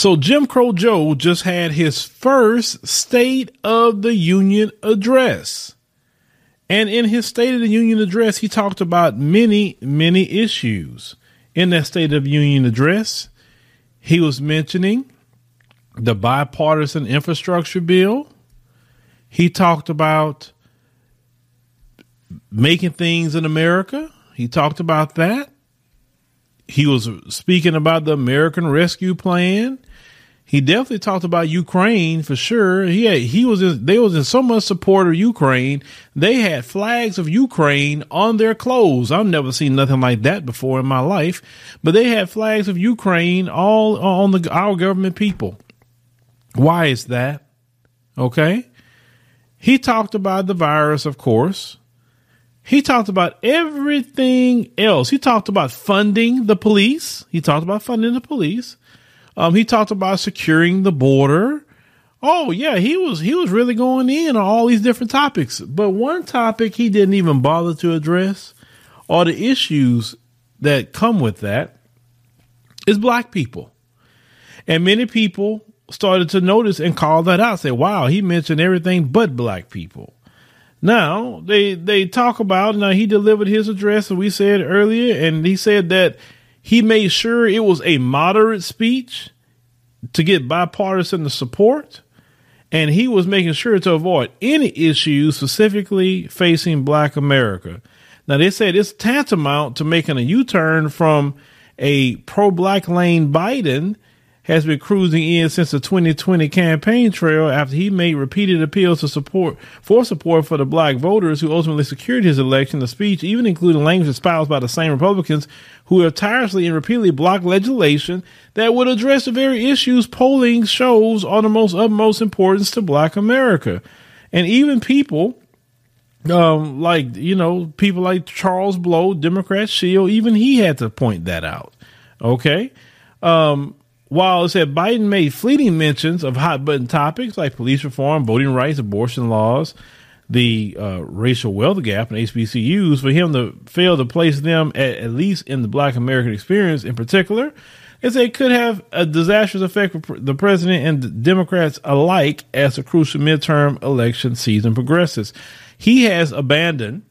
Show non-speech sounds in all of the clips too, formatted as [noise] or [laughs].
So Jim Crow Joe just had his first State of the Union address. And in his State of the Union address, he talked about many, many issues. In that State of the Union address, he was mentioning the bipartisan infrastructure bill. He talked about making things in America. He talked about that. He was speaking about the American Rescue Plan. He definitely talked about Ukraine for sure. He had, he was in, they was in so much support of Ukraine. They had flags of Ukraine on their clothes. I've never seen nothing like that before in my life. But they had flags of Ukraine all on the our government people. Why is that? Okay. He talked about the virus, of course. He talked about everything else. He talked about funding the police. He talked about funding the police. Um, he talked about securing the border. Oh yeah, he was he was really going in on all these different topics. But one topic he didn't even bother to address, or the issues that come with that, is black people. And many people started to notice and call that out. Say, "Wow, he mentioned everything but black people." Now they they talk about now he delivered his address, as we said earlier, and he said that he made sure it was a moderate speech to get bipartisan support. And he was making sure to avoid any issues specifically facing black America. Now, they said it's tantamount to making a U turn from a pro black lane Biden has been cruising in since the 2020 campaign trail after he made repeated appeals to support for support for the black voters who ultimately secured his election. The speech even included language espoused by the same Republicans who have tirelessly and repeatedly blocked legislation that would address the very issues polling shows are the most utmost importance to black America. And even people um, like, you know, people like Charles Blow, Democrat Shield, even he had to point that out. Okay. Um, while it said Biden made fleeting mentions of hot button topics like police reform, voting rights, abortion laws, the uh, racial wealth gap and HBCUs, for him to fail to place them at, at least in the Black American experience in particular, said it could have a disastrous effect for the president and Democrats alike as the crucial midterm election season progresses. He has abandoned,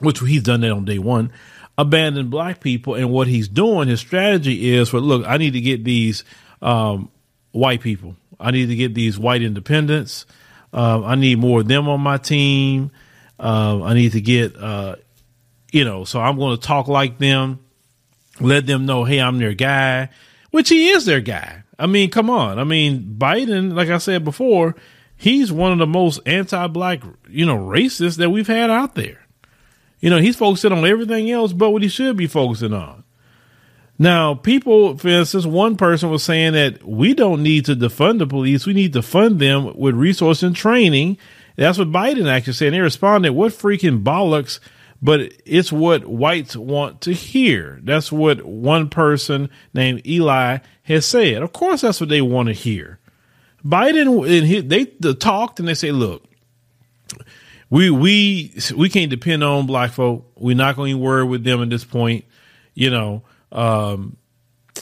which he's done that on day one, abandon black people. And what he's doing, his strategy is for look, I need to get these um, white people. I need to get these white independents. Uh, I need more of them on my team. Uh, I need to get, uh, you know, so I'm going to talk like them, let them know, hey, I'm their guy, which he is their guy. I mean, come on. I mean, Biden, like I said before, he's one of the most anti-black, you know, racists that we've had out there. You know, he's focusing on everything else but what he should be focusing on. Now, people, for instance, one person was saying that we don't need to defund the police. We need to fund them with resource and training. That's what Biden actually said. And they responded, what freaking bollocks, but it's what whites want to hear. That's what one person named Eli has said. Of course, that's what they want to hear. Biden, and he, they talked and they say, look, we we we can't depend on black folk. We're not going to worry with them at this point. You know, um,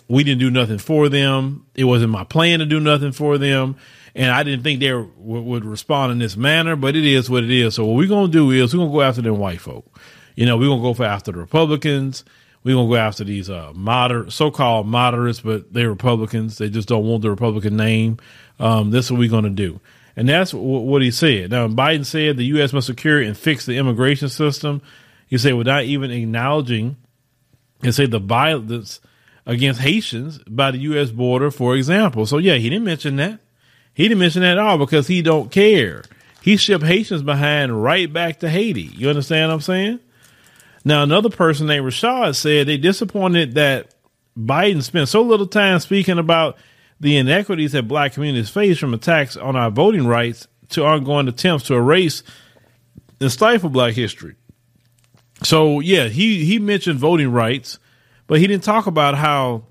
we didn't do nothing for them. It wasn't my plan to do nothing for them, and I didn't think they w- would respond in this manner. But it is what it is. So what we're going to do is we're going to go after them white folk. You know, we're going to go for after the Republicans. We're going to go after these uh, moderate, so-called moderates, but they're Republicans. They just don't want the Republican name. Um, this is what we're going to do. And that's what he said. Now, Biden said the U.S. must secure and fix the immigration system. He said without even acknowledging and say the violence against Haitians by the U.S. border, for example. So yeah, he didn't mention that. He didn't mention that at all because he don't care. He shipped Haitians behind right back to Haiti. You understand what I'm saying? Now, another person named Rashad said they disappointed that Biden spent so little time speaking about the inequities that black communities face from attacks on our voting rights to ongoing attempts to erase and stifle black history. So yeah, he he mentioned voting rights, but he didn't talk about how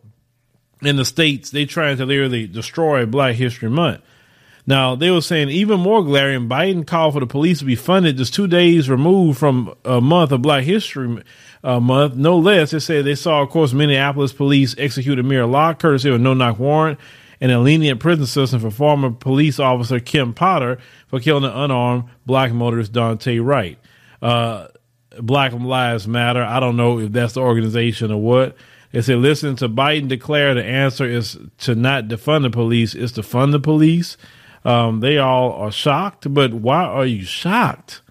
in the states they trying to literally destroy Black History Month. Now they were saying even more glaring. Biden called for the police to be funded just two days removed from a month of Black History uh, Month, no less. They said they saw, of course, Minneapolis police execute Amir Locke courtesy of a no knock warrant and a lenient prison system for former police officer Kim Potter for killing an unarmed black motorist Daunte Wright. Uh, black Lives Matter. I don't know if that's the organization or what. They said, listen to Biden declare the answer is to not defund the police, is to fund the police. Um, they all are shocked, but why are you shocked?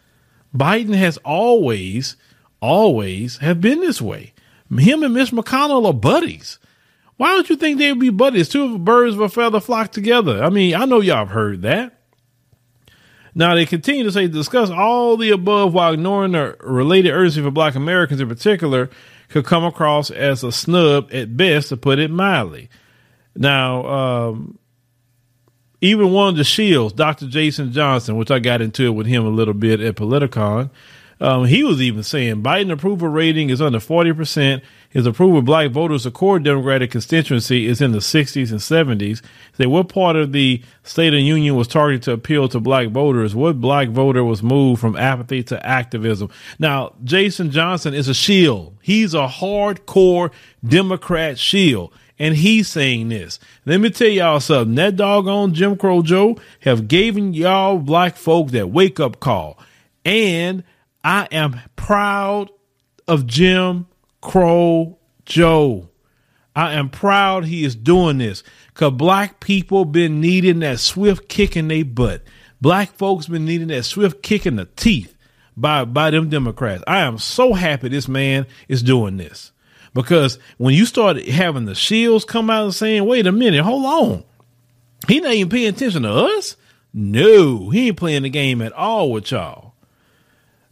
Biden has always, always have been this way. Him and Mitch McConnell are buddies. Why don't you think they would be buddies? Two birds of a feather flock together. I mean, I know y'all have heard that. Now they continue to say discuss all the above while ignoring the related urgency for black Americans in particular could come across as a snub at best to put it mildly. Now, um, even one of the shields, Dr. Jason Johnson, which I got into it with him a little bit at Politicon, um, he was even saying Biden approval rating is under 40%. His approval of black voters, the core Democratic constituency, is in the 60s and 70s. Say what part of the State of the Union was targeted to appeal to black voters? What black voter was moved from apathy to activism? Now, Jason Johnson is a shield. He's a hardcore Democrat shield. And he's saying this. Let me tell y'all something. That doggone Jim Crow Joe have given y'all black folk that wake up call. And I am proud of Jim Crow Joe. I am proud he is doing this because black people been needing that swift kick in their butt. Black folks been needing that swift kick in the teeth by, by them Democrats. I am so happy this man is doing this because when you start having the shields come out and saying, wait a minute, hold on. He not even paying attention to us. No, he ain't playing the game at all with y'all.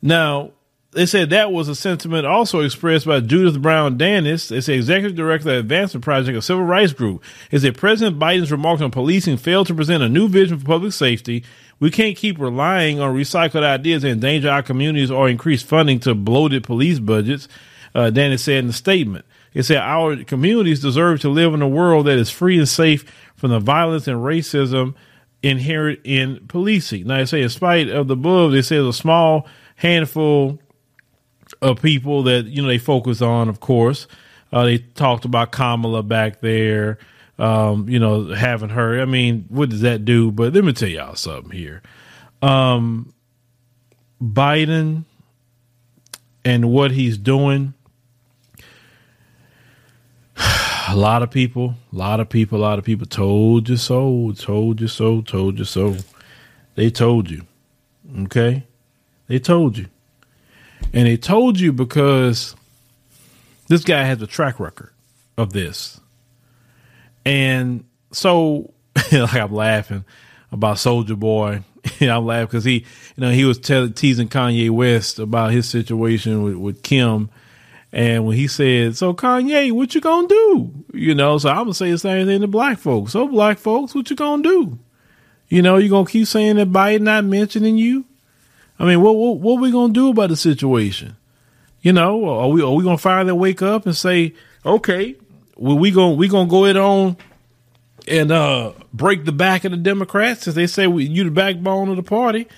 Now, they said that was a sentiment also expressed by Judith Brown Dennis. They say executive director of Advancement Project, a civil rights group. Is that President Biden's remarks on policing failed to present a new vision for public safety. We can't keep relying on recycled ideas that endanger our communities or increase funding to bloated police budgets. Uh, said in the statement. It said our communities deserve to live in a world that is free and safe from the violence and racism inherent in policing. Now, they say, in spite of the above, they say a small handful of people that you know they focus on. Of course, uh, they talked about Kamala back there. Um, you know, having her. I mean, what does that do? But let me tell y'all something here. Um, Biden and what he's doing. A lot of people, a lot of people, a lot of people told you so, told you so, told you so. They told you. Okay? They told you. And they told you because this guy has a track record of this. And so, [laughs] like, I'm laughing about Soulja Boy. [laughs] I'm laughing because he, you know, he was te- teasing Kanye West about his situation with, with Kim. And when he said, "So Kanye, what you gonna do?" You know, so I'm gonna say the same thing to black folks. So black folks, what you gonna do? You know, you gonna keep saying that Biden not mentioning you? I mean, what what what we gonna do about the situation? You know, are we are we gonna finally wake up and say, okay, well, we gonna we gonna go it on and uh, break the back of the Democrats since they say we, you the backbone of the party.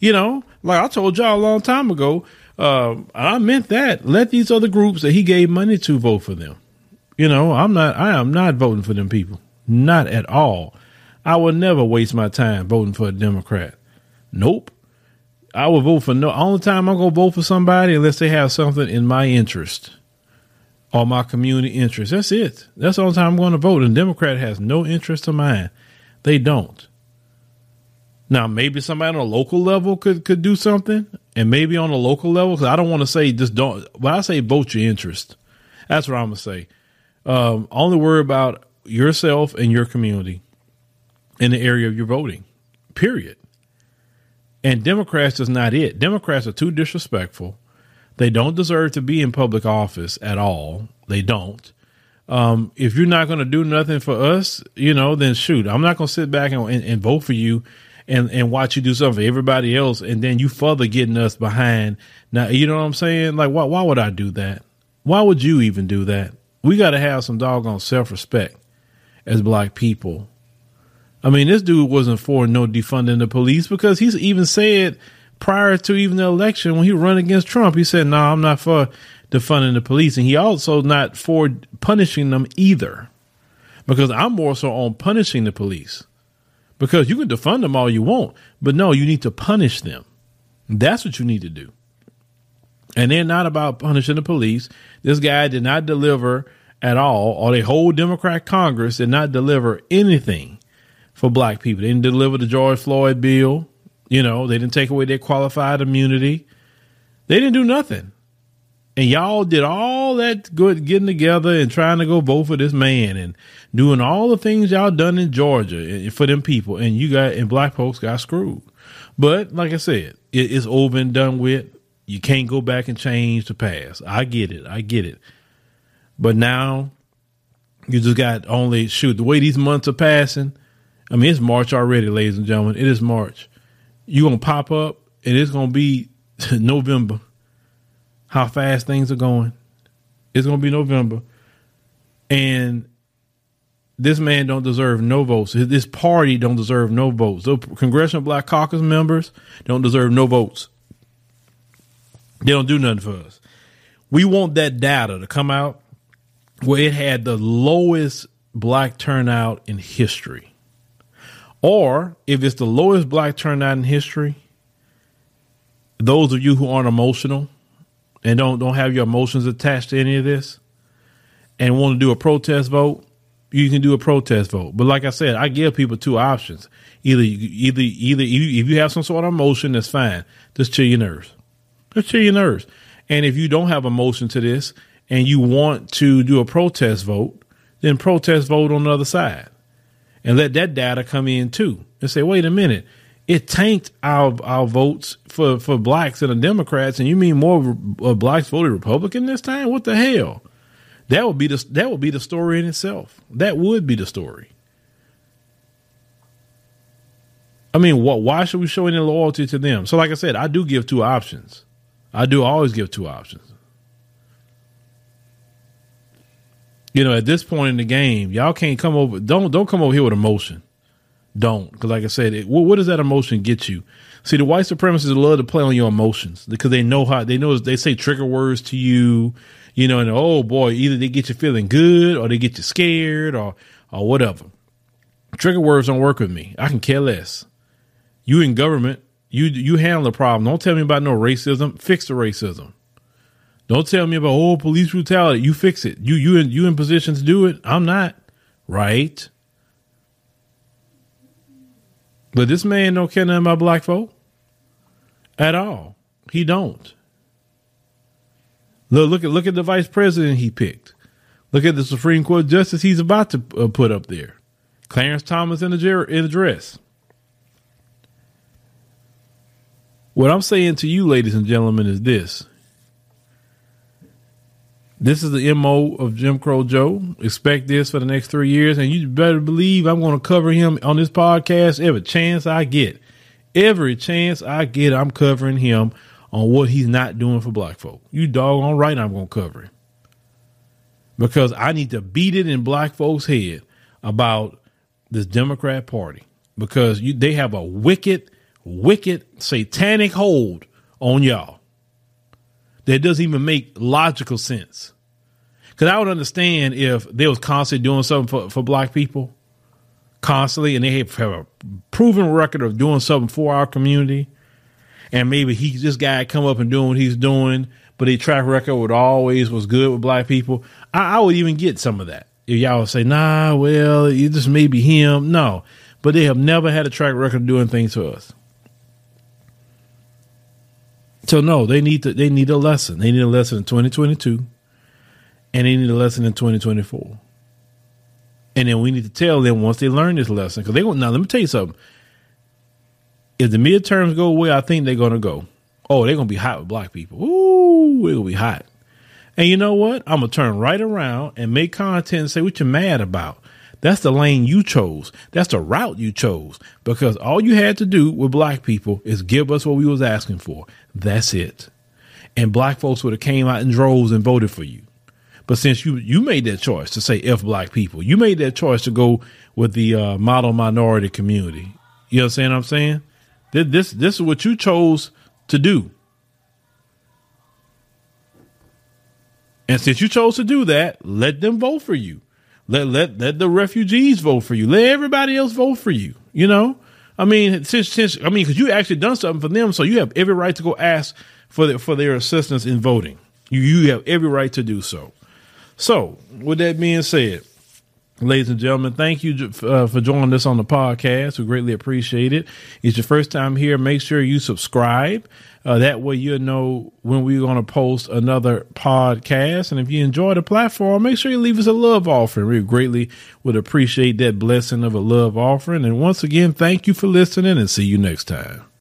You know, like I told y'all a long time ago, uh, I meant that. Let these other groups that he gave money to vote for them. You know, I'm not. I am not voting for them people. Not at all. I will never waste my time voting for a Democrat. Nope. I will vote for no. Only time I'm gonna vote for somebody unless they have something in my interest or my community interest. That's it. That's the only time I'm going to vote. And Democrat has no interest of mine. They don't. Now maybe somebody on a local level could could do something, and maybe on a local level. Because I don't want to say just don't. But I say vote your interest. That's what I'm gonna say. Um, only worry about yourself and your community in the area of your voting. Period. And Democrats is not it. Democrats are too disrespectful. They don't deserve to be in public office at all. They don't. Um, if you're not going to do nothing for us, you know, then shoot, I'm not going to sit back and, and, and, vote for you and, and watch you do something for everybody else. And then you further getting us behind. Now, you know what I'm saying? Like, why, why would I do that? Why would you even do that? We got to have some doggone self respect as black people I mean, this dude wasn't for no defunding the police because he's even said prior to even the election when he run against Trump, he said, "No, nah, I'm not for defunding the police," and he also not for punishing them either, because I'm more so on punishing the police because you can defund them all you want, but no, you need to punish them. That's what you need to do. And they're not about punishing the police. This guy did not deliver at all, or the whole Democrat Congress did not deliver anything for black people. They didn't deliver the George Floyd bill. You know, they didn't take away their qualified immunity. They didn't do nothing. And y'all did all that good getting together and trying to go vote for this man and doing all the things y'all done in Georgia for them people. And you got, and black folks got screwed. But like I said, it, it's over and done with. You can't go back and change the past. I get it. I get it. But now you just got only shoot the way these months are passing. I mean, it's March already, ladies and gentlemen. It is March. You're gonna pop up and it's gonna be [laughs] November. How fast things are going. It's gonna be November. And this man don't deserve no votes. This party don't deserve no votes. The Congressional Black Caucus members don't deserve no votes. They don't do nothing for us. We want that data to come out where it had the lowest black turnout in history. Or if it's the lowest black turnout in history, those of you who aren't emotional and don't don't have your emotions attached to any of this and want to do a protest vote, you can do a protest vote. But like I said, I give people two options. Either either either if you have some sort of emotion, that's fine. Just chill your nerves. Just chill your nerves. And if you don't have emotion to this and you want to do a protest vote, then protest vote on the other side. And let that data come in too. And say, wait a minute, it tanked our our votes for, for blacks and the Democrats, and you mean more uh, blacks voted Republican this time? What the hell? That would be the that would be the story in itself. That would be the story. I mean, what? Why should we show any loyalty to them? So, like I said, I do give two options. I do always give two options. You know, at this point in the game, y'all can't come over. Don't don't come over here with emotion. Don't, because like I said, it, what, what, does that emotion get you? See, the white supremacists love to play on your emotions because they know how they know they say trigger words to you you know, and oh boy, either they get you feeling good or they get you scared or or whatever. Trigger words don't work with me. I can care less. You in government, you you handle the problem. Don't tell me about no racism. Fix the racism. Don't tell me about oh police brutality. You fix it. You you in you in position to do it. I'm not. Right. But this man don't care nothing about black folk at all. He don't. Look, look at look at the vice president he picked. Look at the Supreme Court justice he's about to uh, put up there, Clarence Thomas in the in the dress. What I'm saying to you, ladies and gentlemen, is this. This is the MO of Jim Crow Joe. Expect this for the next three years, and you better believe I'm going to cover him on this podcast every chance I get. Every chance I get, I'm covering him on what he's not doing for black folk. You doggone right I'm going to cover him. Because I need to beat it in black folks' head about this Democrat Party. Because you, they have a wicked, wicked, satanic hold on y'all that doesn't even make logical sense. Because I would understand if they was constantly doing something for, for black people, constantly, and they have a proven record of doing something for our community and maybe he this guy come up and doing what he's doing, but his track record would always was good with black people. I, I would even get some of that. If y'all would say, nah, well, it just may be him. No. But they have never had a track record of doing things for us. So no, they need to they need a lesson. They need a lesson in 2022 and they need a lesson in 2024. And then we need to tell them once they learn this lesson, because they going now let me tell you something if the midterms go away, I think they're gonna go. Oh, they're gonna be hot with black people. Ooh, it'll be hot. And you know what? I'm gonna turn right around and make content and say what you're mad about. That's the lane you chose. That's the route you chose. Because all you had to do with black people is give us what we was asking for. That's it. And black folks would have came out in droves and voted for you. But since you you made that choice to say F black people, you made that choice to go with the uh, model minority community. You understand what I'm saying? This this is what you chose to do. And since you chose to do that, let them vote for you. Let let let the refugees vote for you. Let everybody else vote for you. You know, I mean, since since I mean, because you actually done something for them, so you have every right to go ask for the, for their assistance in voting. You you have every right to do so. So, with that being said, ladies and gentlemen, thank you uh, for joining us on the podcast. We greatly appreciate it. It's your first time here. Make sure you subscribe. Uh, that way you'll know when we're going to post another podcast. And if you enjoy the platform, make sure you leave us a love offering. We greatly would appreciate that blessing of a love offering. And once again, thank you for listening and see you next time.